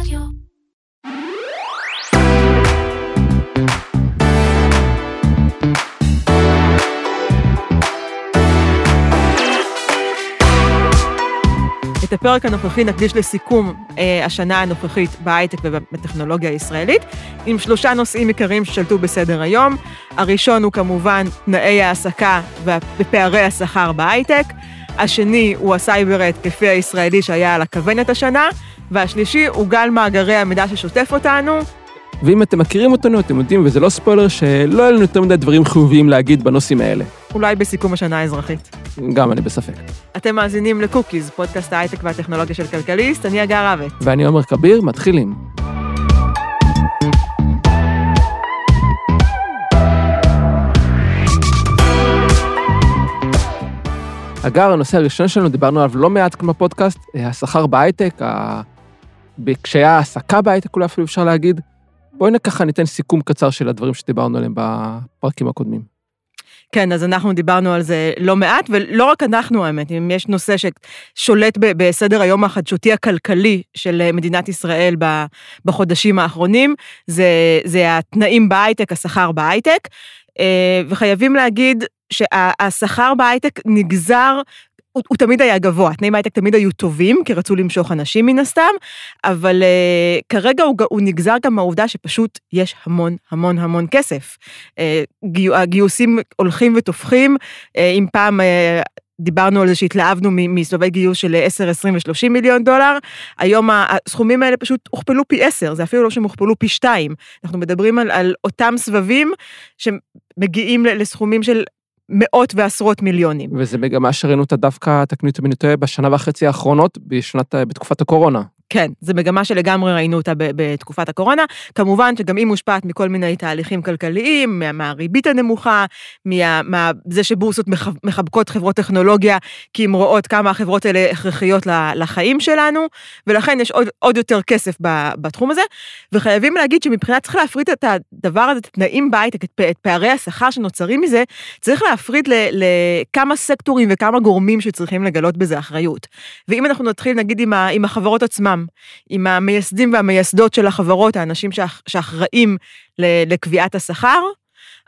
רדיו. את הפרק הנוכחי נקדיש לסיכום אה, השנה הנוכחית בהייטק ובטכנולוגיה הישראלית, עם שלושה נושאים עיקריים ששלטו בסדר היום. הראשון הוא כמובן תנאי העסקה ופערי השכר בהייטק. השני הוא הסייבר ההתקפי הישראלי שהיה על הכוונת השנה. והשלישי הוא גל מאגרי המידע ששוטף אותנו. ואם אתם מכירים אותנו, אתם יודעים, וזה לא ספוילר, שלא היה לנו יותר מדי דברים חיוביים להגיד בנושאים האלה. אולי בסיכום השנה האזרחית. גם אני בספק. אתם מאזינים לקוקיז, פודקאסט ההייטק והטכנולוגיה של כלכליסט, אני הגר רבת. ואני עומר כביר, מתחילים. אגר, הנושא הראשון שלנו, דיברנו עליו לא מעט כאן בפודקאסט, אה, השכר בהייטק, ה... קשיי העסקה בהייטק אולי אפילו אפשר להגיד. בואי ככה ניתן סיכום קצר של הדברים שדיברנו עליהם בפרקים הקודמים. כן, אז אנחנו דיברנו על זה לא מעט, ולא רק אנחנו, האמת, אם יש נושא ששולט בסדר היום החדשותי הכלכלי של מדינת ישראל בחודשים האחרונים, זה, זה התנאים בהייטק, השכר בהייטק, אה, וחייבים להגיד שהשכר בהייטק נגזר הוא, הוא תמיד היה גבוה, תנאים הייטק תמיד היו טובים, כי רצו למשוך אנשים מן הסתם, אבל uh, כרגע הוא, הוא נגזר גם מהעובדה שפשוט יש המון המון המון כסף. Uh, גיו, הגיוסים הולכים ותופחים, uh, אם פעם... Uh, דיברנו על זה שהתלהבנו מסובבי גיוס של 10, 20 ו-30 מיליון דולר, היום הסכומים האלה פשוט הוכפלו פי 10, זה אפילו לא שהם הוכפלו פי 2. אנחנו מדברים על, על אותם סבבים שמגיעים לסכומים של מאות ועשרות מיליונים. וזה מגמה שראינו אותה דווקא, תקנו אותי אם אני טועה, בשנה וחצי האחרונות, בשנת, בתקופת הקורונה. כן, זו מגמה שלגמרי ראינו אותה בתקופת הקורונה. כמובן שגם היא מושפעת מכל מיני תהליכים כלכליים, מה, מהריבית הנמוכה, מזה מה, שבורסות מחבקות חברות טכנולוגיה, כי הן רואות כמה החברות האלה הכרחיות לחיים שלנו, ולכן יש עוד, עוד יותר כסף בתחום הזה. וחייבים להגיד שמבחינת צריך להפריד את הדבר הזה, את התנאים בהייטק, את, את פערי השכר שנוצרים מזה, צריך להפריד לכמה סקטורים וכמה גורמים שצריכים לגלות בזה אחריות. ואם אנחנו נתחיל נגיד עם, ה, עם החברות עצמן, עצמם, עם המייסדים והמייסדות של החברות, האנשים שאחראים לקביעת השכר,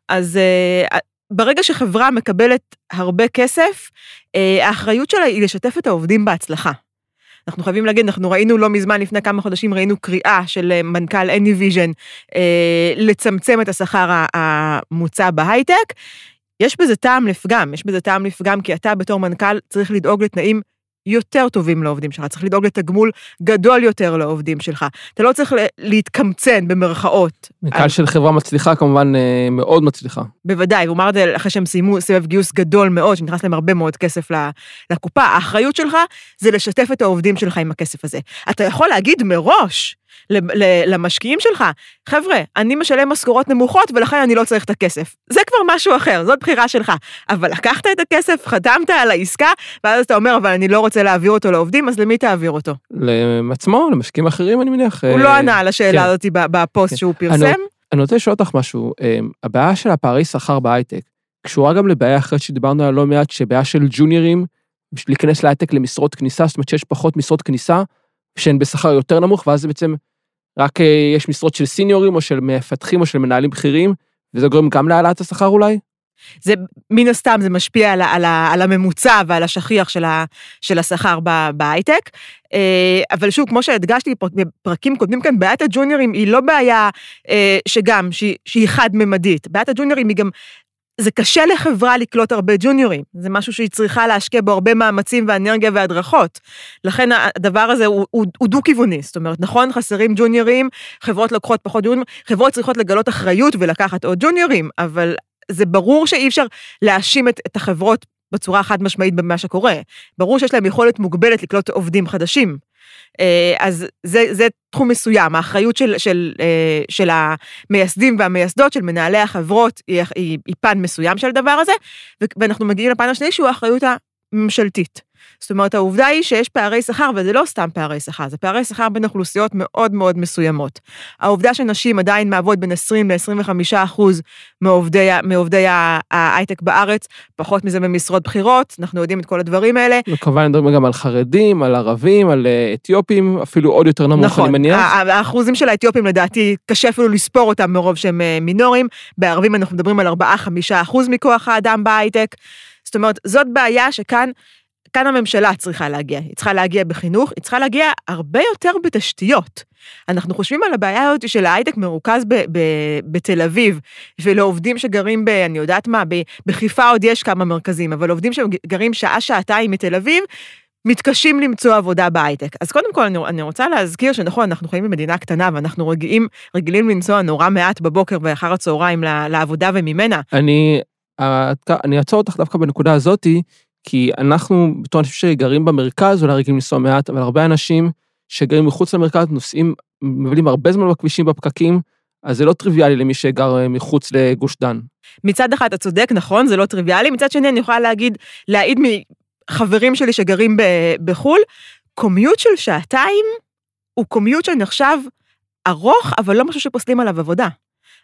אז אה, ברגע שחברה מקבלת הרבה כסף, אה, האחריות שלה היא לשתף את העובדים בהצלחה. אנחנו חייבים להגיד, אנחנו ראינו לא מזמן, לפני כמה חודשים, ראינו קריאה של אה, מנכ"ל AnyVision אה, לצמצם את השכר המוצע בהייטק. יש בזה טעם לפגם, יש בזה טעם לפגם, כי אתה בתור מנכ"ל צריך לדאוג לתנאים יותר טובים לעובדים שלך, צריך לדאוג לתגמול גדול יותר לעובדים שלך. אתה לא צריך להתקמצן במרכאות. מנכ"ל על... של חברה מצליחה כמובן אה, מאוד מצליחה. בוודאי, הוא אמר את זה אחרי שהם סיימו סבב גיוס גדול מאוד, שנכנס להם הרבה מאוד כסף לקופה. האחריות שלך זה לשתף את העובדים שלך עם הכסף הזה. אתה יכול להגיד מראש, למשקיעים שלך, חבר'ה, אני משלם משכורות נמוכות ולכן אני לא צריך את הכסף. זה כבר משהו אחר, זאת בחירה שלך. אבל לקחת את הכסף, חתמת על העסקה, ואז אתה אומר, אבל אני לא רוצה להעביר אותו לעובדים, אז למי תעביר אותו? לעצמו, למשקיעים אחרים, אני מניח. הוא לא אה, ענה על השאלה כן. הזאת בפוסט כן. שהוא פרסם. אני רוצה לשאול אותך משהו, אה, הבעיה של הפערי שכר בהייטק קשורה גם לבעיה אחרת שדיברנו עליה לא מעט, שבעיה של ג'וניורים, להיכנס להייטק למשרות כניסה, זאת אומרת שיש פחות משרות כניסה, שהן בשכר יותר נמוך, ואז בעצם רק אה, יש משרות של סיניורים או של מפתחים או של מנהלים בכירים, וזה גורם גם להעלאת השכר אולי? זה מן הסתם זה משפיע על, על, על הממוצע ועל השכיח של, ה, של השכר בהייטק. אה, אבל שוב, כמו שהדגשתי בפרקים קודמים כאן, בעיית הג'וניורים היא לא בעיה אה, שגם, שהיא, שהיא חד-ממדית. בעיית הג'וניורים היא גם זה קשה לחברה לקלוט הרבה ג'וניורים, זה משהו שהיא צריכה להשקיע בו הרבה מאמצים ואנרגיה והדרכות. לכן הדבר הזה הוא, הוא, הוא דו-כיווני, זאת אומרת, נכון, חסרים ג'וניורים, חברות לוקחות פחות ג'וניורים, חברות צריכות לגלות אחריות ולקחת עוד ג'וניורים, אבל זה ברור שאי אפשר להאשים את, את החברות בצורה חד משמעית במה שקורה. ברור שיש להם יכולת מוגבלת לקלוט עובדים חדשים. אה, אז זה, זה תחום מסוים, האחריות של, של, אה, של המייסדים והמייסדות, של מנהלי החברות, היא, היא, היא פן מסוים של הדבר הזה, ואנחנו מגיעים לפן השני שהוא האחריות הממשלתית. זאת אומרת, העובדה היא שיש פערי שכר, וזה לא סתם פערי שכר, זה פערי שכר בין אוכלוסיות מאוד מאוד מסוימות. העובדה שנשים עדיין מהוות בין 20 ל-25 אחוז מעובדי, מעובדי ההייטק בארץ, פחות מזה במשרות בכירות, אנחנו יודעים את כל הדברים האלה. וכמובן מדברים גם על חרדים, על ערבים, על אה, אתיופים, אפילו עוד יותר נמוך, נכון, אני מניח. האחוזים של האתיופים לדעתי, קשה אפילו לספור אותם מרוב שהם אה, מינורים. בערבים אנחנו מדברים על 4-5 אחוז מכוח האדם בהייטק. זאת אומרת, זאת בעיה שכאן כאן הממשלה צריכה להגיע. היא צריכה להגיע בחינוך, היא צריכה להגיע הרבה יותר בתשתיות. אנחנו חושבים על הבעיה הזאת של ההייטק מרוכז ב- ב- בתל אביב, ולעובדים שגרים ב... אני יודעת מה, בחיפה עוד יש כמה מרכזים, אבל עובדים שגרים שעה-שעתיים מתל אביב, מתקשים למצוא עבודה בהייטק. אז קודם כל, אני, אני רוצה להזכיר שנכון, אנחנו חיים במדינה קטנה ואנחנו רגילים, רגילים לנסוע נורא מעט בבוקר ואחר הצהריים לעבודה וממנה. אני, אני אעצור אותך דווקא בנקודה הזאתי, כי אנחנו, בתור אנשים שגרים במרכז, אולי רגילים לנסוע מעט, אבל הרבה אנשים שגרים מחוץ למרכז נוסעים, מבלים הרבה זמן בכבישים, בפקקים, אז זה לא טריוויאלי למי שגר אה, מחוץ לגוש דן. מצד אחד אתה צודק, נכון, זה לא טריוויאלי, מצד שני אני יכולה להגיד, להעיד מחברים שלי שגרים בחו"ל, קומיוט של שעתיים הוא קומיוט שנחשב ארוך, אבל לא משהו שפוסלים עליו עבודה.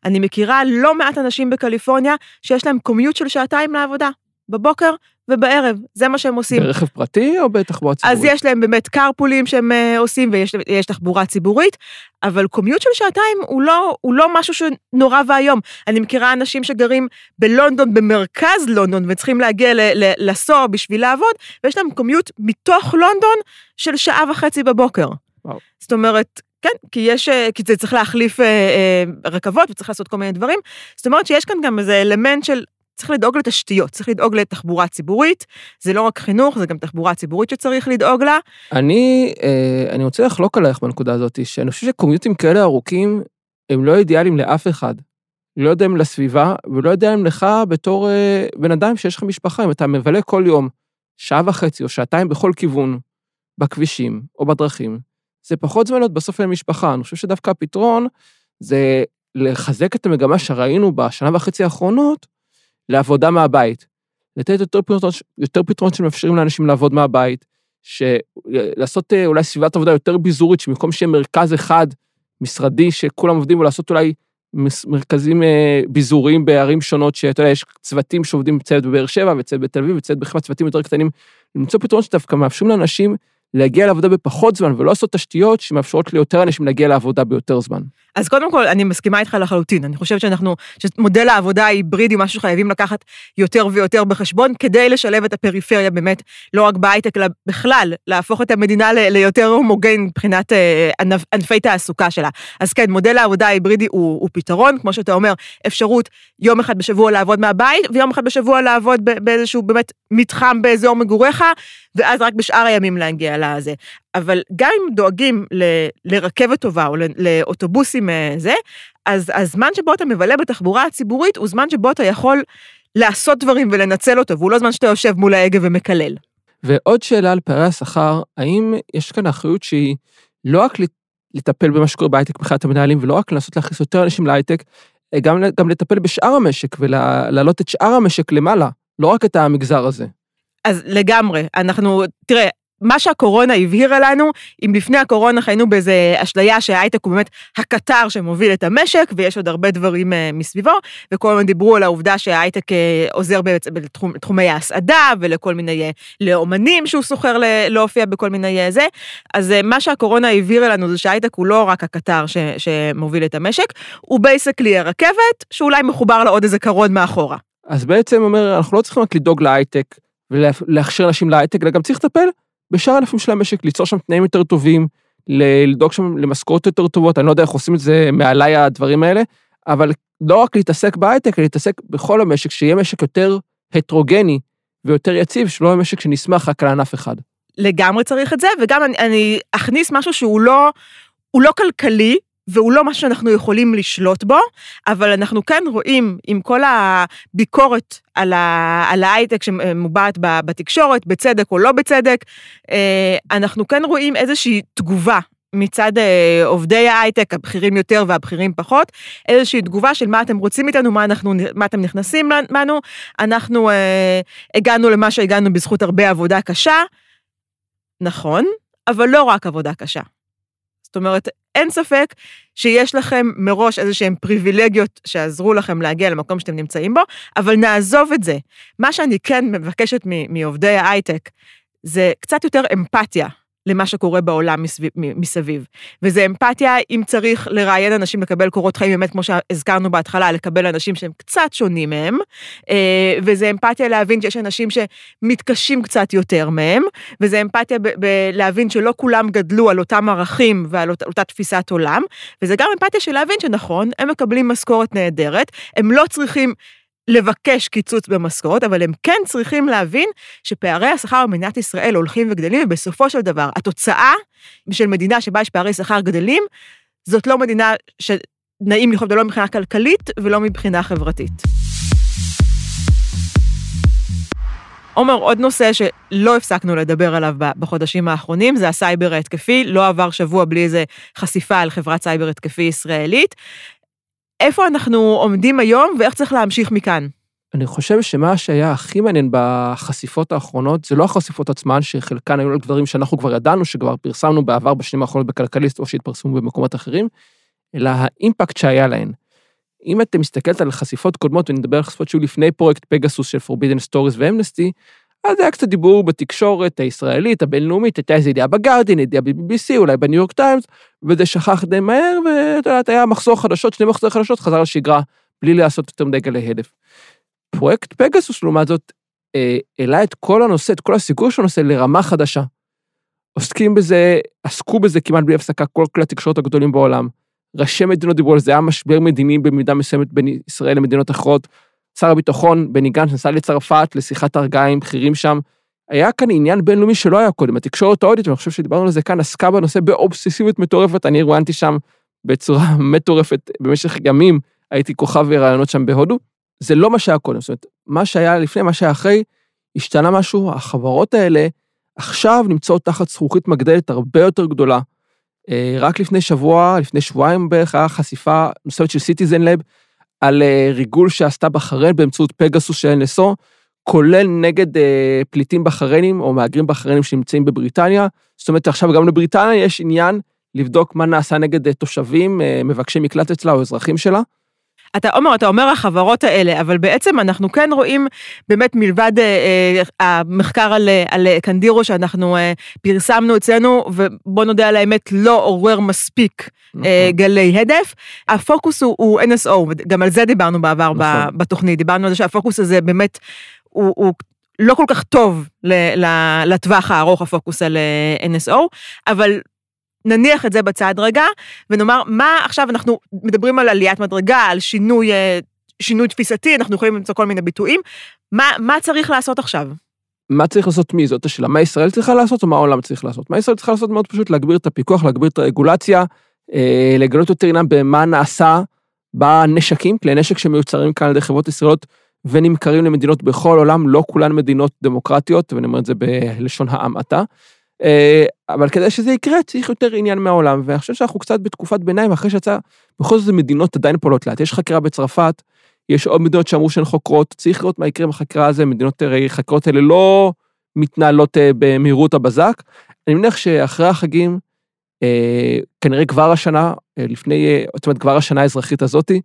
אני מכירה לא מעט אנשים בקליפורניה שיש להם קומיוט של שעתיים לעבודה. בבוקר ובערב, זה מה שהם עושים. ברכב פרטי או בתחבורה ציבורית? אז יש להם באמת קרפולים שהם uh, עושים ויש תחבורה ציבורית, אבל קומיוט של שעתיים הוא לא, הוא לא משהו שנורא ואיום. אני מכירה אנשים שגרים בלונדון, במרכז לונדון, וצריכים להגיע לסוע בשביל לעבוד, ויש להם קומיוט מתוך לונדון של שעה וחצי בבוקר. וואו. זאת אומרת, כן, כי יש, אה, כי זה צריך להחליף אה, אה, רכבות וצריך לעשות כל מיני דברים. זאת אומרת שיש כאן גם איזה אלמנט של צריך לדאוג לתשתיות, צריך לדאוג לתחבורה ציבורית, זה לא רק חינוך, זה גם תחבורה ציבורית שצריך לדאוג לה. אני, אה, אני רוצה לחלוק עלייך בנקודה הזאת, שאני חושב שקומיוטים כאלה ארוכים, הם לא אידיאליים לאף אחד. לא יודע אם לסביבה, ולא יודע אם לך בתור אה, בן אדם שיש לך משפחה, אם אתה מבלה כל יום שעה וחצי או שעתיים בכל כיוון, בכבישים או בדרכים, זה פחות זמנות בסוף למשפחה. אני חושב שדווקא הפתרון זה לחזק את המגמה שראינו בשנה וחצי האחרונות, לעבודה מהבית. לתת יותר פתרונות, יותר פתרונות שמאפשרים לאנשים לעבוד מהבית, לעשות אה, אולי סביבת עבודה יותר ביזורית, שבמקום שיהיה מרכז אחד, משרדי, שכולם עובדים, ולעשות אולי מרכזים אה, ביזוריים בערים שונות, שאתה יודע, יש צוותים שעובדים בצוות בבאר שבע, וצוות בתל אביב, וצוות בחיפה, צוותים יותר קטנים, למצוא פתרונות שדווקא מאפשרים לאנשים להגיע לעבודה בפחות זמן, ולא לעשות תשתיות שמאפשרות ליותר אנשים להגיע לעבודה ביותר זמן. אז קודם כל, אני מסכימה איתך לחלוטין. אני חושבת שאנחנו, שמודל העבודה ההיברידי משהו שחייבים לקחת יותר ויותר בחשבון, כדי לשלב את הפריפריה באמת, לא רק בהייטק, אלא בכלל, להפוך את המדינה ליותר הומוגן מבחינת אה, ענפי תעסוקה שלה. אז כן, מודל העבודה ההיברידי הוא, הוא פתרון, כמו שאתה אומר, אפשרות יום אחד בשבוע לעבוד מהבית, ויום אחד בשבוע לעבוד באיזשהו באמת מתחם באזור מגוריך, ואז רק בשאר הימים להגיע לזה. אבל גם אם דואגים ל, לרכבת טובה או לאוטובוסים אה, זה, אז הזמן שבו אתה מבלה בתחבורה הציבורית הוא זמן שבו אתה יכול לעשות דברים ולנצל אותו, והוא לא זמן שאתה יושב מול ההגה ומקלל. ועוד שאלה על פערי השכר, האם יש כאן אחריות שהיא לא רק לטפל במה שקורה בהייטק מבחינת המנהלים, ולא רק לנסות להכניס יותר אנשים להייטק, אה, גם, גם לטפל בשאר המשק ולהעלות את שאר המשק למעלה, לא רק את המגזר הזה. אז לגמרי, אנחנו, תראה, מה שהקורונה הבהירה לנו, אם לפני הקורונה חיינו באיזה אשליה שההייטק הוא באמת הקטר שמוביל את המשק, ויש עוד הרבה דברים אה, מסביבו, וכל הזמן דיברו על העובדה שההייטק אה, עוזר בתחומי ההסעדה, ולכל מיני, אה, לאומנים שהוא שוכר להופיע בכל מיני זה. אז מה שהקורונה הבהירה לנו זה שההייטק הוא לא רק הקטר ש, שמוביל את המשק, הוא basically הרכבת, שאולי מחובר לעוד איזה קרון מאחורה. אז בעצם אומר, אנחנו לא צריכים רק לדאוג להייטק ולהכשיר אנשים להייטק, אלא גם צריך לטפל בשאר הענפים של המשק, ליצור שם תנאים יותר טובים, לדאוג שם למשכורות יותר טובות, אני לא יודע איך עושים את זה מעליי הדברים האלה, אבל לא רק להתעסק בהייטק, אלא להתעסק בכל המשק, שיהיה משק יותר הטרוגני ויותר יציב, שלא יהיה משק שנסמך רק על ענף אחד. לגמרי צריך את זה, וגם אני, אני אכניס משהו שהוא לא, לא כלכלי, והוא לא משהו שאנחנו יכולים לשלוט בו, אבל אנחנו כן רואים עם כל הביקורת על, ה, על ההייטק שמובעת בתקשורת, בצדק או לא בצדק, אה, אנחנו כן רואים איזושהי תגובה מצד אה, עובדי ההייטק, הבכירים יותר והבכירים פחות, איזושהי תגובה של מה אתם רוצים איתנו, מה, אנחנו, מה אתם נכנסים לנו. אנחנו אה, הגענו למה שהגענו בזכות הרבה עבודה קשה, נכון, אבל לא רק עבודה קשה. זאת אומרת, אין ספק שיש לכם מראש איזה שהן פריבילגיות שעזרו לכם להגיע למקום שאתם נמצאים בו, אבל נעזוב את זה. מה שאני כן מבקשת מעובדי ההייטק, זה קצת יותר אמפתיה למה שקורה בעולם מסביב. וזה אמפתיה אם צריך לראיין אנשים לקבל קורות חיים, באמת כמו שהזכרנו בהתחלה, לקבל אנשים שהם קצת שונים מהם, אה, וזה אמפתיה להבין שיש אנשים שמתקשים קצת יותר מהם, וזה אמפתיה להבין שלא כולם גדלו על אותם ערכים ועל אותה, אותה תפיסת עולם, וזה גם אמפתיה של להבין שנכון, הם מקבלים משכורת נהדרת, הם לא צריכים לבקש קיצוץ במשכורת, אבל הם כן צריכים להבין שפערי השכר במדינת ישראל הולכים וגדלים, ובסופו של דבר, התוצאה של מדינה שבה יש פערי שכר גדלים, זאת לא מדינה שנעים לחיות לא מבחינה כלכלית ולא מבחינה חברתית. עומר, עוד נושא שלא הפסקנו לדבר עליו בחודשים האחרונים, זה הסייבר ההתקפי. לא עבר שבוע בלי איזה חשיפה על חברת סייבר התקפי ישראלית. איפה אנחנו עומדים היום ואיך צריך להמשיך מכאן? אני חושב שמה שהיה הכי מעניין בחשיפות האחרונות, זה לא החשיפות עצמן, שחלקן היו דברים שאנחנו כבר ידענו, שכבר פרסמנו בעבר בשנים האחרונות בכלכליסט, או שהתפרסמו במקומות אחרים, אלא ה impact שהיה להן. אם את מסתכלת על חשיפות קודמות, ונדבר על חשיפות שהיו לפני פרויקט פגסוס של Forbidden Stories ואמנסטי, אז היה קצת דיבור בתקשורת הישראלית, הבינלאומית, הייתה איזו ידיעה בגרדין, ידיעה ב-BBC, אולי בניו יורק טיימס, וזה שכח די מהר, ואת יודעת, היה מחזור חדשות, שני מחזורי חדשות, חזר לשגרה, בלי לעשות יותר מדי גלי הדף. פרויקט פגסוס, לעומת זאת, אה, העלה את כל הנושא, את כל הסיכוי של הנושא לרמה חדשה. עוסקים בזה, עסקו בזה כמעט בלי הפסקה כל כלי התקשורת הגדולים בעולם. ראשי מדינות דיברו על זה, היה משבר מדיני במידה מסוימת בין ישראל למדינות אחרות. שר הביטחון בני גנץ נסע לצרפת לשיחת הרגעה עם בכירים שם. היה כאן עניין בינלאומי שלא היה קודם, התקשורת ההודית, ואני חושב שדיברנו על זה כאן, עסקה בנושא באובססיביות מטורפת, אני רואיינתי שם בצורה מטורפת במשך ימים, הייתי כוכב רעיונות שם בהודו. זה לא מה שהיה קודם, זאת אומרת, מה שהיה לפני, מה שהיה אחרי, השתנה משהו, החברות האלה עכשיו נמצאות תחת זכוכית מגדלת הרבה יותר גדולה. אה, רק לפני שבוע, לפני שבועיים בערך, היה חשיפה נוספת של סיטיזן לב, על אה, ריגול שעשתה בחריין באמצעות פגסוס של NSO, כולל נגד אה, פליטים בחריינים או מהגרים בחריינים שנמצאים בבריטניה. זאת אומרת, עכשיו גם לבריטניה יש עניין לבדוק מה נעשה נגד אה, תושבים, מבקשי מקלט אצלה או אזרחים שלה. אתה אומר, אתה אומר החברות האלה, אבל בעצם אנחנו כן רואים באמת מלבד אה, המחקר על, על קנדירו שאנחנו אה, פרסמנו אצלנו, ובוא נודה על האמת, לא עורר מספיק נכון. אה, גלי הדף, הפוקוס הוא, הוא NSO, גם על זה דיברנו בעבר נכון. בתוכנית, דיברנו על זה שהפוקוס הזה באמת, הוא, הוא לא כל כך טוב לטווח הארוך, הפוקוס על אה, NSO, אבל נניח את זה בצד רגע, ונאמר, מה עכשיו אנחנו מדברים על עליית מדרגה, על שינוי, אה, שינוי תפיסתי, אנחנו יכולים למצוא כל מיני ביטויים, מה, מה צריך לעשות עכשיו? מה צריך לעשות מי? זאת השאלה. מה ישראל צריכה לעשות או מה העולם צריך לעשות? מה ישראל צריכה לעשות מאוד פשוט, להגביר את הפיקוח, להגביר את הרגולציה, אה, לגלות יותר עניין במה נעשה בנשקים, כלי נשק שמיוצרים כאן על ידי חברות ישראליות ונמכרים למדינות בכל העולם, לא כולן מדינות דמוקרטיות, ואני אומר את זה בלשון העמעטה. אה, אבל כדי שזה יקרה צריך יותר עניין מהעולם, ואני חושב שאנחנו קצת בתקופת ביניים, אחרי שיצא, בכל זאת מדינות עדיין פועלות לאט. יש חקירה בצרפת, יש עוד מדינות שאמרו שהן חוקרות, צריך לראות מה יקרה עם החקירה הזו, מדינות, הרי חקירות האלה לא מתנהלות אה, במהירות הבזק. אני מניח שאחרי החגים, אה, כנראה כבר השנה, לפני, זאת אומרת, כבר השנה האזרחית הזאתי,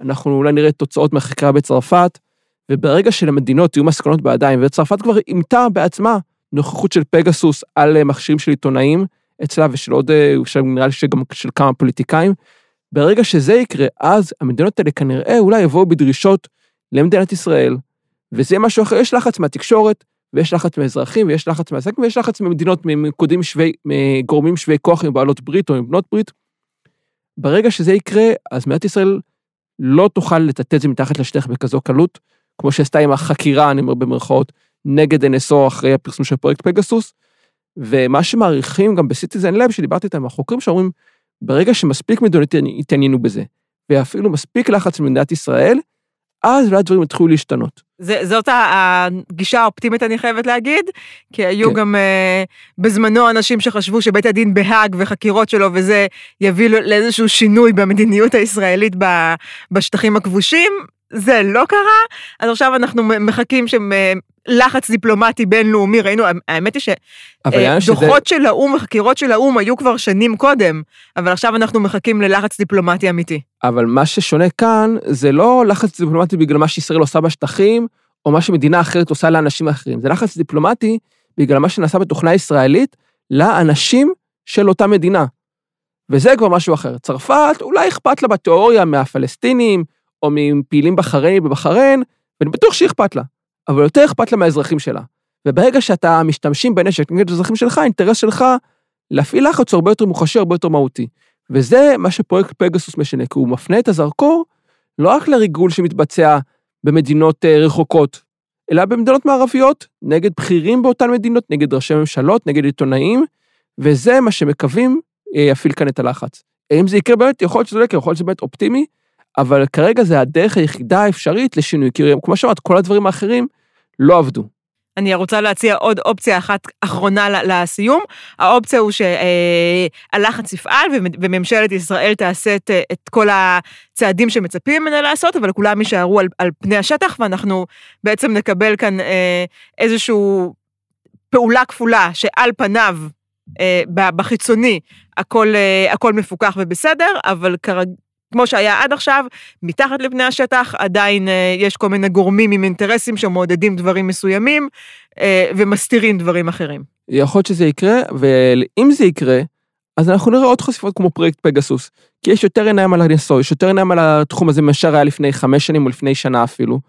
אנחנו אולי נראה תוצאות מהחקירה בצרפת, וברגע שלמדינות יהיו מסקנות בידיים, וצרפת כבר אימתה בעצמה נוכחות של פגסוס על אה, מכשירים של עיתונאים אצלה ושל עוד, אה, נראה לי שגם של כמה פוליטיקאים. ברגע שזה יקרה, אז המדינות האלה כנראה אולי יבואו בדרישות למדינת ישראל, וזה יהיה משהו אחר, יש לחץ מהתקשורת, ויש לחץ מאזרחים, ויש לחץ מהעסקים, ויש לחץ ממדינות, ממקודים שווי, מגורמים שווי כוח עם בעלות ברית או עם בנות ברית. ברגע שזה יקרה, אז מדינת ישראל לא תוכל לטאטא את זה מתחת לשטח בכזו קלות, כמו שעשתה עם החקירה, אני אומר במרכאות, נגד NSO אחרי הפרסום של פרויקט פגסוס, ומה שמעריכים גם בסיטיזן לב, שדיברתי איתם, החוקרים שאומרים, ברגע שמספיק מדינות התעניינו בזה, ואפילו מספיק לחץ במדינת ישראל, אז אולי הדברים יתחילו להשתנות. זה, זאת הגישה האופטימית, אני חייבת להגיד, כי היו כן. גם uh, בזמנו אנשים שחשבו שבית הדין בהאג וחקירות שלו וזה יביא לאיזשהו שינוי במדיניות הישראלית בשטחים הכבושים. זה לא קרה, אז עכשיו אנחנו מחכים לחץ דיפלומטי בינלאומי, ראינו, האמת היא אבל העניין שזה- שדוחות של האו"ם וחקירות של האו"ם היו כבר שנים קודם, אבל עכשיו אנחנו מחכים ללחץ דיפלומטי אמיתי. אבל מה ששונה כאן, זה לא לחץ דיפלומטי בגלל מה שישראל עושה בשטחים, או מה שמדינה אחרת עושה לאנשים אחרים. זה לחץ דיפלומטי בגלל מה שנעשה בתוכנה ישראלית לאנשים של אותה מדינה. וזה כבר משהו אחר. צרפת, אולי אכפת לה בתיאוריה מהפלסטינים, או מפעילים בחריין בבחריין, ואני בטוח שאכפת לה, אבל יותר אכפת לה מהאזרחים שלה. וברגע שאתה משתמשים בנשק נגד האזרחים שלך, האינטרס שלך להפעיל לחץ הוא הרבה יותר מוחשי, הרבה יותר מהותי. וזה מה שפרויקט פגסוס משנה, כי הוא מפנה את הזרקור לא רק לריגול שמתבצע במדינות אה, רחוקות, אלא במדינות מערביות, נגד בכירים באותן מדינות, נגד ראשי ממשלות, נגד עיתונאים, וזה מה שמקווים אה, יפעיל כאן את הלחץ. אם זה יקרה באמת, יכול להיות שזה לא יקרה, יכול להיות שזה באמת אופטימי, אבל כרגע זה הדרך היחידה האפשרית לשינוי, כי כמו שאמרת, כל הדברים האחרים לא עבדו. אני רוצה להציע עוד אופציה אחת אחרונה לסיום. האופציה הוא שהלחץ יפעל ומ- וממשלת ישראל תעשה את, את כל הצעדים שמצפים ממנה לעשות, אבל כולם יישארו על, על פני השטח, ואנחנו בעצם נקבל כאן אה, איזושהי פעולה כפולה שעל פניו, אה, בחיצוני, הכל, אה, הכל מפוקח ובסדר, אבל כרג... כמו שהיה עד עכשיו, מתחת לפני השטח עדיין אה, יש כל מיני גורמים עם אינטרסים שמעודדים דברים מסוימים אה, ומסתירים דברים אחרים. יכול להיות שזה יקרה, ואם זה יקרה, אז אנחנו נראה עוד חשיפות כמו פרויקט פגסוס. כי יש יותר עיניים על הנסו, יש יותר עיניים על התחום הזה מאשר היה לפני חמש שנים או לפני שנה אפילו.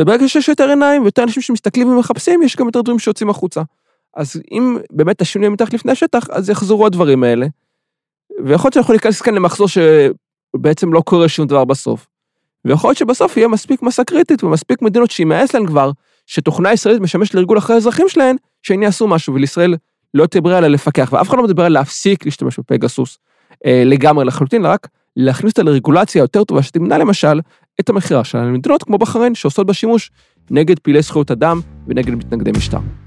וברגע שיש יותר עיניים ויותר אנשים שמסתכלים ומחפשים, יש גם יותר דברים שיוצאים החוצה. אז אם באמת השינוי מתחת לפני השטח, אז יחזרו הדברים האלה. ויכול להיות שאנחנו ניכנס כאן למחזור שבעצם לא קורה שום דבר בסוף. ויכול להיות שבסוף יהיה מספיק מסה קריטית ומספיק מדינות שימאס להן כבר, שתוכנה ישראלית משמשת לארגון אחרי האזרחים שלהן, שהן יעשו משהו, ולישראל לא תהיה ברירה אלא לפקח. ואף אחד לא מדבר על להפסיק להשתמש בפגסוס אה, לגמרי לחלוטין, רק להכניס אותה לרגולציה יותר טובה, שתמנע למשל את המכירה שלה למדינות כמו בחריין, שעושות בה שימוש נגד פעילי זכויות אדם ונגד מתנגדי משטר.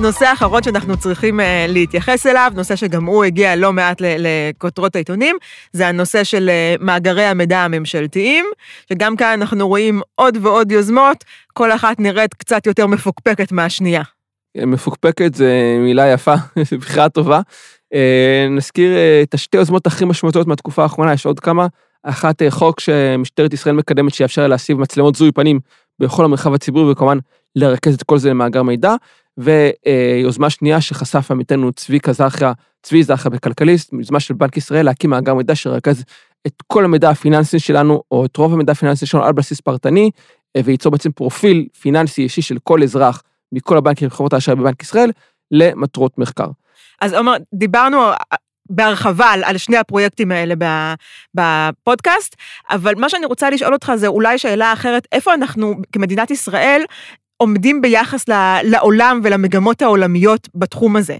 נושא אחרון שאנחנו צריכים uh, להתייחס אליו, נושא שגם הוא הגיע לא מעט לכותרות העיתונים, זה הנושא של uh, מאגרי המידע הממשלתיים, שגם כאן אנחנו רואים עוד ועוד יוזמות, כל אחת נראית קצת יותר מפוקפקת מהשנייה. מפוקפקת זה מילה יפה, זו בחירה טובה. אה, נזכיר אה, את השתי יוזמות הכי משמעותיות מהתקופה האחרונה, יש עוד כמה. אחת אה, חוק שמשטרת ישראל מקדמת שיאפשר לה להסיב מצלמות זיהוי פנים בכל המרחב הציבורי וכמובן לרכז את כל זה למאגר מידע. ויוזמה שנייה שחשף עמיתנו צביקה זכיה, צבי זכיה בכלכליסט, יוזמה של בנק ישראל להקים מאגר מידע שירכז את כל המידע הפיננסי שלנו, או את רוב המידע הפיננסי שלנו על בסיס פרטני, אה, וייצור בעצם פרופיל פיננסי אישי של כל אזרח מכל הבנקים וחברות האשראי בבנק ישראל למטרות מחקר. אז עומר, דיברנו בהרחבה על, על שני הפרויקטים האלה בפודקאסט, אבל מה שאני רוצה לשאול אותך זה אולי שאלה אחרת, איפה אנחנו כמדינת ישראל עומדים ביחס לעולם ולמגמות העולמיות בתחום הזה.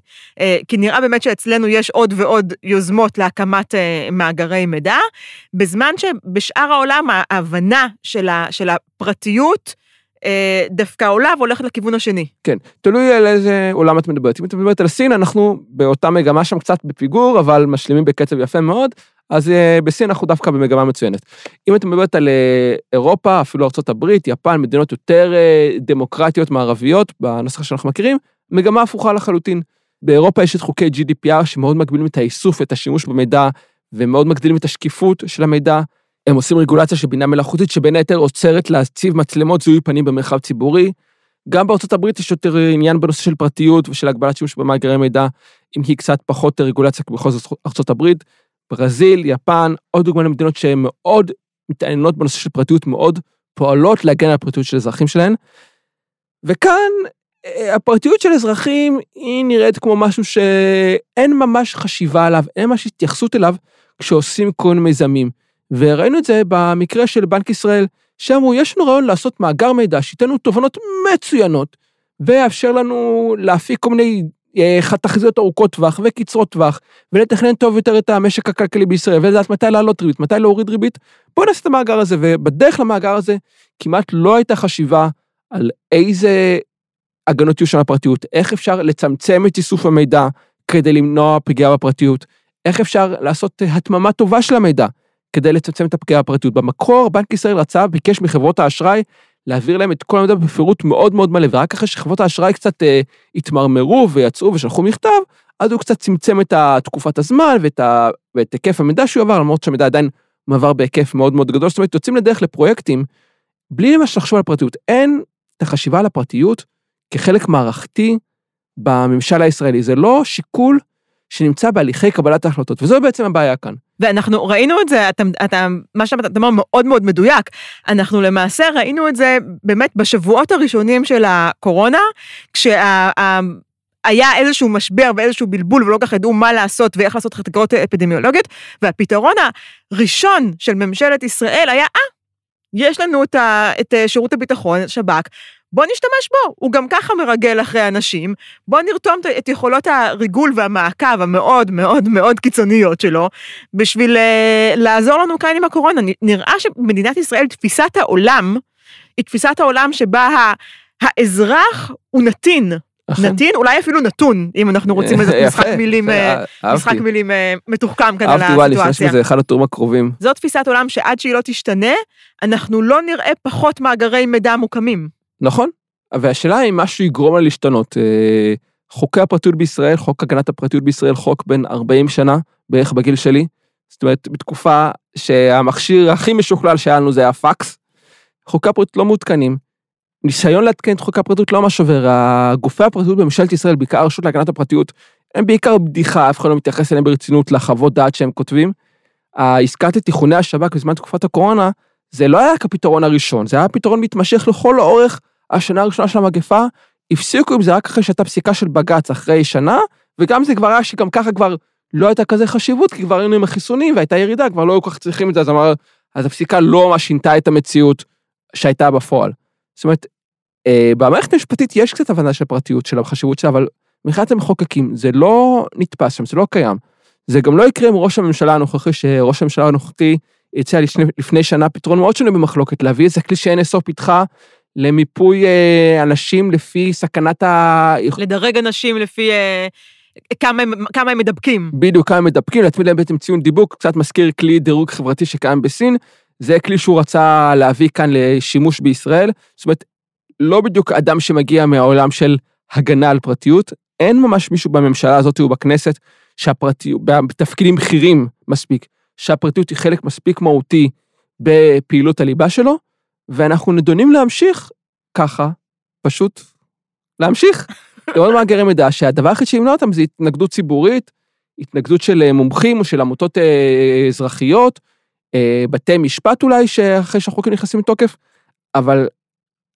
כי נראה באמת שאצלנו יש עוד ועוד יוזמות להקמת מאגרי מידע, בזמן שבשאר העולם ההבנה של, הפרטיות, דווקא עולה והולכת לכיוון השני. כן, תלוי על איזה עולם את מדברת. אם את מדברת על סין, אנחנו באותה מגמה שם קצת בפיגור, אבל משלימים בקצב יפה מאוד, אז בסין אנחנו דווקא במגמה מצוינת. אם את מדברת על אירופה, אפילו ארה"ב, יפן, מדינות יותר דמוקרטיות מערביות, בנוסח שאנחנו מכירים, מגמה הפוכה לחלוטין. באירופה יש את חוקי GDPR שמאוד מגבילים את האיסוף ואת השימוש במידע, ומאוד מגדילים את השקיפות של המידע. הם עושים רגולציה של בינה מלאכותית שבין היתר עוצרת להציב מצלמות זיהוי פנים במרחב ציבורי. גם בארצות הברית יש יותר עניין בנושא של פרטיות ושל הגבלת שימוש במאגרי מידע, אם היא קצת פחות רגולציה כבכל זאת ארצות הברית. ברזיל, יפן, עוד דוגמא למדינות שהן מאוד מתעניינות בנושא של פרטיות, מאוד פועלות להגן על הפרטיות של אזרחים שלהן. וכאן הפרטיות של אזרחים היא נראית כמו משהו שאין ממש חשיבה עליו, אין ממש התייחסות אליו כשעושים כל מיני מיזמים. וראינו את זה במקרה של בנק ישראל, שאמרו, יש לנו רעיון לעשות מאגר מידע שייתן לנו תובנות מצוינות, ויאפשר לנו להפיק כל מיני תחזיות ארוכות טווח וקצרות טווח, ולתכנן טוב יותר את המשק הכלכלי בישראל, ולדעת מתי לעלות ריבית, מתי להוריד ריבית, בואו נעשה את המאגר הזה, ובדרך למאגר הזה כמעט לא הייתה חשיבה על איזה הגנות יהיו שם לפרטיות, איך אפשר לצמצם את איסוף המידע כדי למנוע פגיעה בפרטיות, איך אפשר לעשות התממה טובה של המידע כדי לצמצם את הפגיעה בפרטיות. במקור, בנק ישראל רצה, ביקש מחברות האשראי להעביר להם את כל המידע בפירוט מאוד מאוד מלא, ורק אחרי שחברות האשראי קצת אה, התמרמרו ויצאו ושלחו מכתב, אז הוא קצת צמצם את תקופת הזמן ואת, ה, ואת היקף המידע שהוא עבר, למרות שהמידע עדיין מעבר בהיקף מאוד מאוד גדול. זאת אומרת, יוצאים לדרך לפרויקטים, בלי ממש לחשוב על פרטיות. אין את החשיבה על הפרטיות כחלק מערכתי בממשל הישראלי. זה לא שיקול שנמצא בהליכי קבלת ההחלטות, וזו בעצם הבעיה כאן. ואנחנו ראינו את זה, אתה, אתה, מה שאתה אומר מאוד מאוד מדויק. אנחנו למעשה ראינו את זה באמת בשבועות הראשונים של הקורונה, כשה... היה איזשהו משבר ואיזשהו בלבול ולא כל כך ידעו מה לעשות ואיך לעשות חקיקות אפידמיולוגיות, והפתרון הראשון של ממשלת ישראל היה, אה, יש לנו את, ה, את שירות הביטחון, שב"כ, בוא נשתמש בו, הוא גם ככה מרגל אחרי אנשים, בוא נרתום את יכולות הריגול והמעקב המאוד מאוד מאוד קיצוניות שלו, בשביל uh, לעזור לנו כאן עם הקורונה. נראה שמדינת ישראל, תפיסת העולם, היא תפיסת העולם שבה האזרח הוא נתין. נתין, אולי אפילו נתון, אם אנחנו רוצים איזה משחק מילים, אה, משחק מילים אה, מתוחכם כאן על הסיטואציה. אהבתי וואלי, יש לזה אחד הטורים הקרובים. זאת תפיסת עולם שעד שהיא לא תשתנה, אנחנו לא נראה פחות מאגרי מידע מוקמים. נכון, והשאלה היא משהו יגרום לה להשתנות. אה, חוקי הפרטיות בישראל, חוק הגנת הפרטיות בישראל, חוק בן 40 שנה, בערך בגיל שלי. זאת אומרת, בתקופה שהמכשיר הכי משוכלל שהיה לנו זה היה פקס. חוקי הפרטיות לא מעודכנים. ניסיון לעדכן את חוקי הפרטיות לא ממש עובר. גופי הפרטיות בממשלת ישראל, בעיקר הרשות להגנת הפרטיות, הם בעיקר בדיחה, אף אחד לא מתייחס אליהם ברצינות לחוות דעת שהם כותבים. הזכרת את תיכוני השב"כ בזמן תקופת הקורונה, זה לא היה כפתרון הראשון, זה היה פתרון מתמשך לכל האורך השנה הראשונה של המגפה, הפסיקו עם זה רק אחרי שהייתה פסיקה של בג"ץ אחרי שנה, וגם זה כבר היה שגם ככה כבר לא הייתה כזה חשיבות, כי כבר היינו עם החיסונים והייתה ירידה, כבר לא היו כל כך צריכים את זה, אז אמר, אז הפסיקה לא ממש שינתה את המציאות שהייתה בפועל. זאת אומרת, אה, במערכת המשפטית יש קצת הבנה של הפרטיות של החשיבות שלה, אבל מבחינת המחוקקים זה לא נתפס שם, זה לא קיים. זה גם לא יקרה עם ראש הממשלה הנוכחי, שראש הממשלה הנוכחי הציע לפני, לפני שנה פתרון מאוד שונה במחלוקת, להביא איזה כלי ש-NSO פיתחה למיפוי אה, אנשים לפי סכנת ה... לדרג אנשים לפי אה, כמה הם, כמה הם מדבקים. בדיוק, כמה הם מדבקים, להצמיד להם בעצם ציון דיבוק, קצת מזכיר כלי דירוג חברתי שקיים בסין. זה כלי שהוא רצה להביא כאן לשימוש בישראל. זאת אומרת, לא בדיוק אדם שמגיע מהעולם של הגנה על פרטיות, אין ממש מישהו בממשלה הזאת ובכנסת שהפרטיות, בתפקידים בכירים מספיק, שהפרטיות היא חלק מספיק מהותי בפעילות הליבה שלו, ואנחנו נדונים להמשיך ככה, פשוט להמשיך. לעוד מאגרי מידע שהדבר היחיד שימנע אותם זה התנגדות ציבורית, התנגדות של אה, מומחים או של עמותות אה, אזרחיות, אה, בתי משפט אולי, שאחרי שהחוקים נכנסים לתוקף, אבל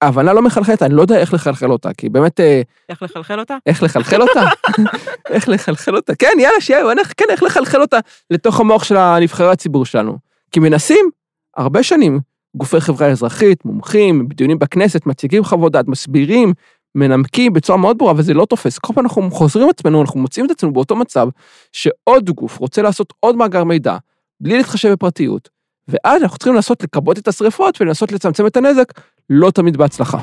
ההבנה לא מחלחלת, אני לא יודע איך לחלחל אותה, כי באמת... איך לחלחל אותה? איך לחלחל אותה? איך לחלחל אותה? כן, יאללה, שיהיה, כן, איך לחלחל אותה לתוך המוח של הנבחרי הציבור שלנו. כי מנסים הרבה שנים, גופי חברה אזרחית, מומחים, בדיונים בכנסת, מציגים חוות דעת, מסבירים, מנמקים בצורה מאוד ברורה, וזה לא תופס. כל פעם אנחנו חוזרים עצמנו, אנחנו מוצאים את עצמנו באותו מצב, שעוד גוף רוצה לעשות עוד מאגר מידע, בלי להתחשב בפרטיות, ואז אנחנו צריכים לנסות לכבות את השריפות ולנסות לצמצם את הנזק, לא תמיד בהצלחה.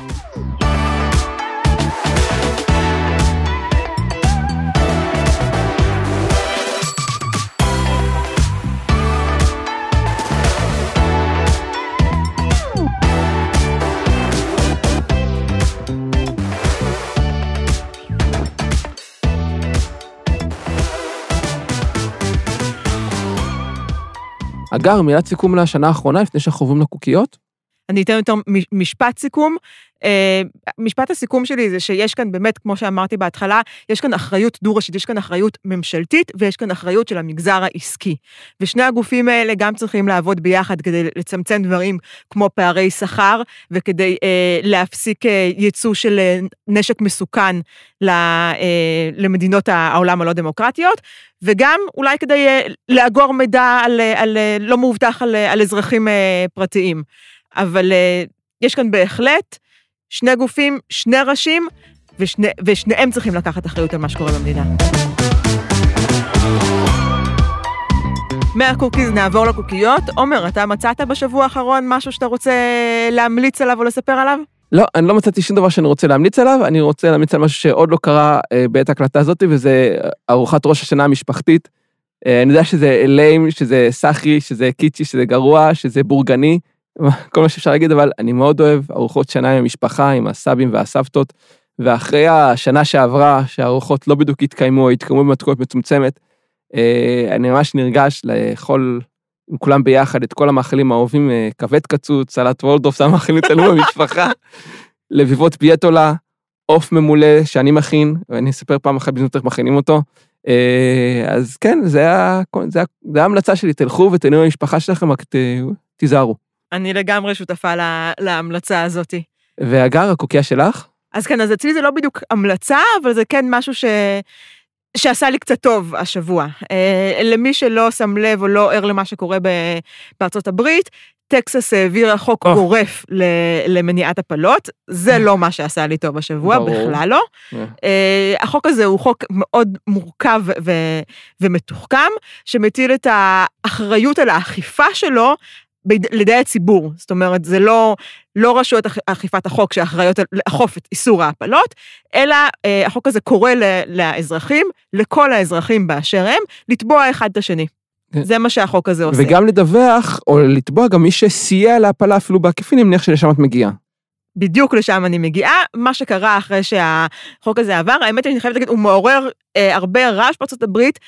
אגר, מילת סיכום לשנה האחרונה לפני שאנחנו עוברים לקוקיות? אני אתן יותר משפט סיכום. אה, משפט הסיכום שלי זה שיש כאן באמת, כמו שאמרתי בהתחלה, יש כאן אחריות דו-ראשית, יש כאן אחריות ממשלתית ויש כאן אחריות של המגזר העסקי. ושני הגופים האלה גם צריכים לעבוד ביחד כדי לצמצם דברים כמו פערי שכר וכדי אה, להפסיק אה, ייצוא של אה, נשק מסוכן ל, אה, למדינות העולם הלא דמוקרטיות, וגם אולי כדי אה, לאגור מידע על, על, על, לא מאובטח על, על אזרחים אה, פרטיים. אבל אה, יש כאן בהחלט שני גופים, שני ראשים, ושני, ושניהם צריכים לקחת אחריות על מה שקורה במדינה. מהקוקיז נעבור לקוקיות. עומר, אתה מצאת בשבוע האחרון משהו שאתה רוצה להמליץ עליו או לספר עליו? לא, אני לא מצאתי שום דבר שאני רוצה להמליץ עליו, אני רוצה להמליץ על משהו שעוד לא קרה אה, בעת ההקלטה הזאת, וזה ארוחת ראש השנה המשפחתית אה, אני יודע שזה ליים, שזה סאחי, שזה קיצ'י, שזה גרוע, שזה בורגני, כל מה שאפשר להגיד, אבל אני מאוד אוהב ארוחות שנה עם המשפחה, עם הסבים והסבתות, ואחרי השנה שעברה, שהארוחות לא בדיוק התקיימו, התקיימו במתכונת מצומצמת, אה, אני ממש נרגש לאכול עם כולם ביחד את כל המאכלים האהובים, אה, כבד קצוץ, סלט וולדורף, זה המאכלים אצלנו במשפחה, לביבות פיאטולה, עוף ממולא שאני מכין, ואני אספר פעם אחת בזמן איך מכינים אותו. אה, אז כן, זה ההמלצה שלי, תלכו ותהנו עם המשפחה שלכם, רק תיזהרו. אני לגמרי שותפה לה, להמלצה הזאתי. והגר, הקוקייה שלך? אז כן, אז אצלי זה לא בדיוק המלצה, אבל זה כן משהו ש... שעשה לי קצת טוב השבוע. אה, למי שלא שם לב או לא ער למה שקורה בארצות הברית, טקסס העבירה חוק oh. גורף למניעת הפלות, זה לא מה שעשה לי טוב השבוע, ברור. בכלל לא. Yeah. אה, החוק הזה הוא חוק מאוד מורכב ומתוחכם, שמטיל את האחריות על האכיפה שלו לידי הציבור. זאת אומרת, זה לא, לא רשויות אכיפת החוק שאחראיות לאכוף את איסור ההפלות, אלא אה, החוק הזה קורא ל, לאזרחים, לכל האזרחים באשר הם, לתבוע אחד את השני. כן. זה מה שהחוק הזה עושה. וגם לדווח, או לתבוע גם מי שסייע להפלה אפילו בעקיפין, אני מניח שלשם את מגיעה. בדיוק לשם אני מגיעה. מה שקרה אחרי שהחוק הזה עבר, האמת היא, אני חייבת להגיד, הוא מעורר אה, הרבה רעש בארצות הברית.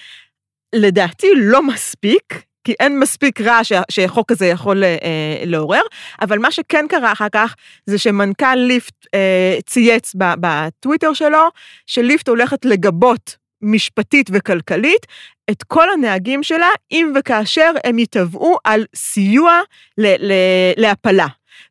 לדעתי לא מספיק, כי אין מספיק רע שחוק כזה יכול אה, לעורר, אבל מה שכן קרה אחר כך, זה שמנכ"ל ליפט אה, צייץ בטוויטר שלו, שליפט הולכת לגבות משפטית וכלכלית את כל הנהגים שלה, אם וכאשר הם יתבעו על סיוע להפלה.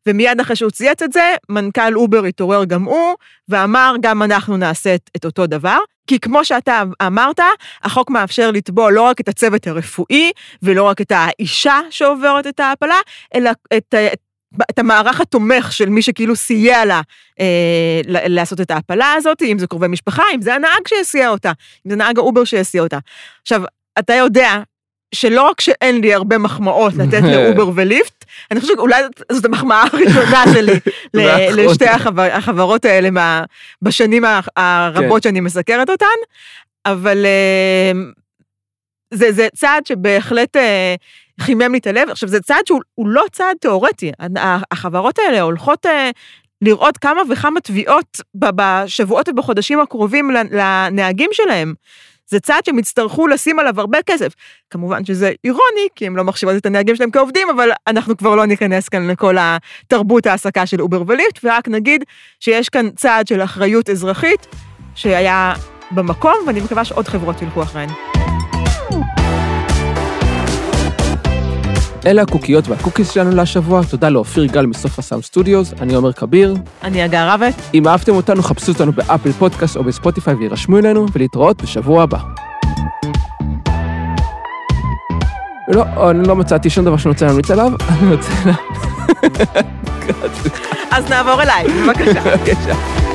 ומיד אחרי שהוא צייץ את זה, מנכ"ל אובר התעורר גם הוא, ואמר, גם אנחנו נעשה את, את אותו דבר. כי כמו שאתה אמרת, החוק מאפשר לתבוע לא רק את הצוות הרפואי, ולא רק את האישה שעוברת את ההפלה, אלא את, את את המערך התומך של מי שכאילו סייע לה אה, לעשות את ההפלה הזאת, אם זה קרובי משפחה, אם זה הנהג שהסיע אותה, אם זה נהג האובר שהסיע אותה. עכשיו, אתה יודע שלא רק שאין לי הרבה מחמאות לתת לאובר וליפט, אני חושבת שאולי זאת המחמאה הראשונה שלי לשתי החברות האלה בשנים הרבות כן. שאני מסקרת אותן, אבל אה, זה, זה צעד שבהחלט אה, חימם לי את הלב. עכשיו, זה צעד שהוא לא צעד תיאורטי. החברות האלה הולכות אה, לראות כמה וכמה תביעות בשבועות ובחודשים הקרובים לנהגים שלהם. זה צעד שהם יצטרכו לשים עליו הרבה כסף. כמובן שזה אירוני, כי הם לא מחשיבות את הנהגים שלהם כעובדים, אבל אנחנו כבר לא ניכנס כאן לכל התרבות ההעסקה של אובר וליפט, ורק נגיד שיש כאן צעד של אחריות אזרחית שהיה במקום, ואני מקווה שעוד חברות ילכו אחריהן. אלה הקוקיות וה cookies שלנו להשבוע, תודה לאופיר גל מסוף הסאונד סטודיוס, אני עומר כביר. אני הגר רבט. אם אהבתם אותנו, חפשו אותנו באפל פודקאסט או בספוטיפיי וירשמו אלינו, ולהתראות בשבוע הבא. לא, אני לא מצאתי שום דבר שאני רוצה להמליץ עליו, אני רוצה... אז נעבור אליי, בבקשה. בבקשה.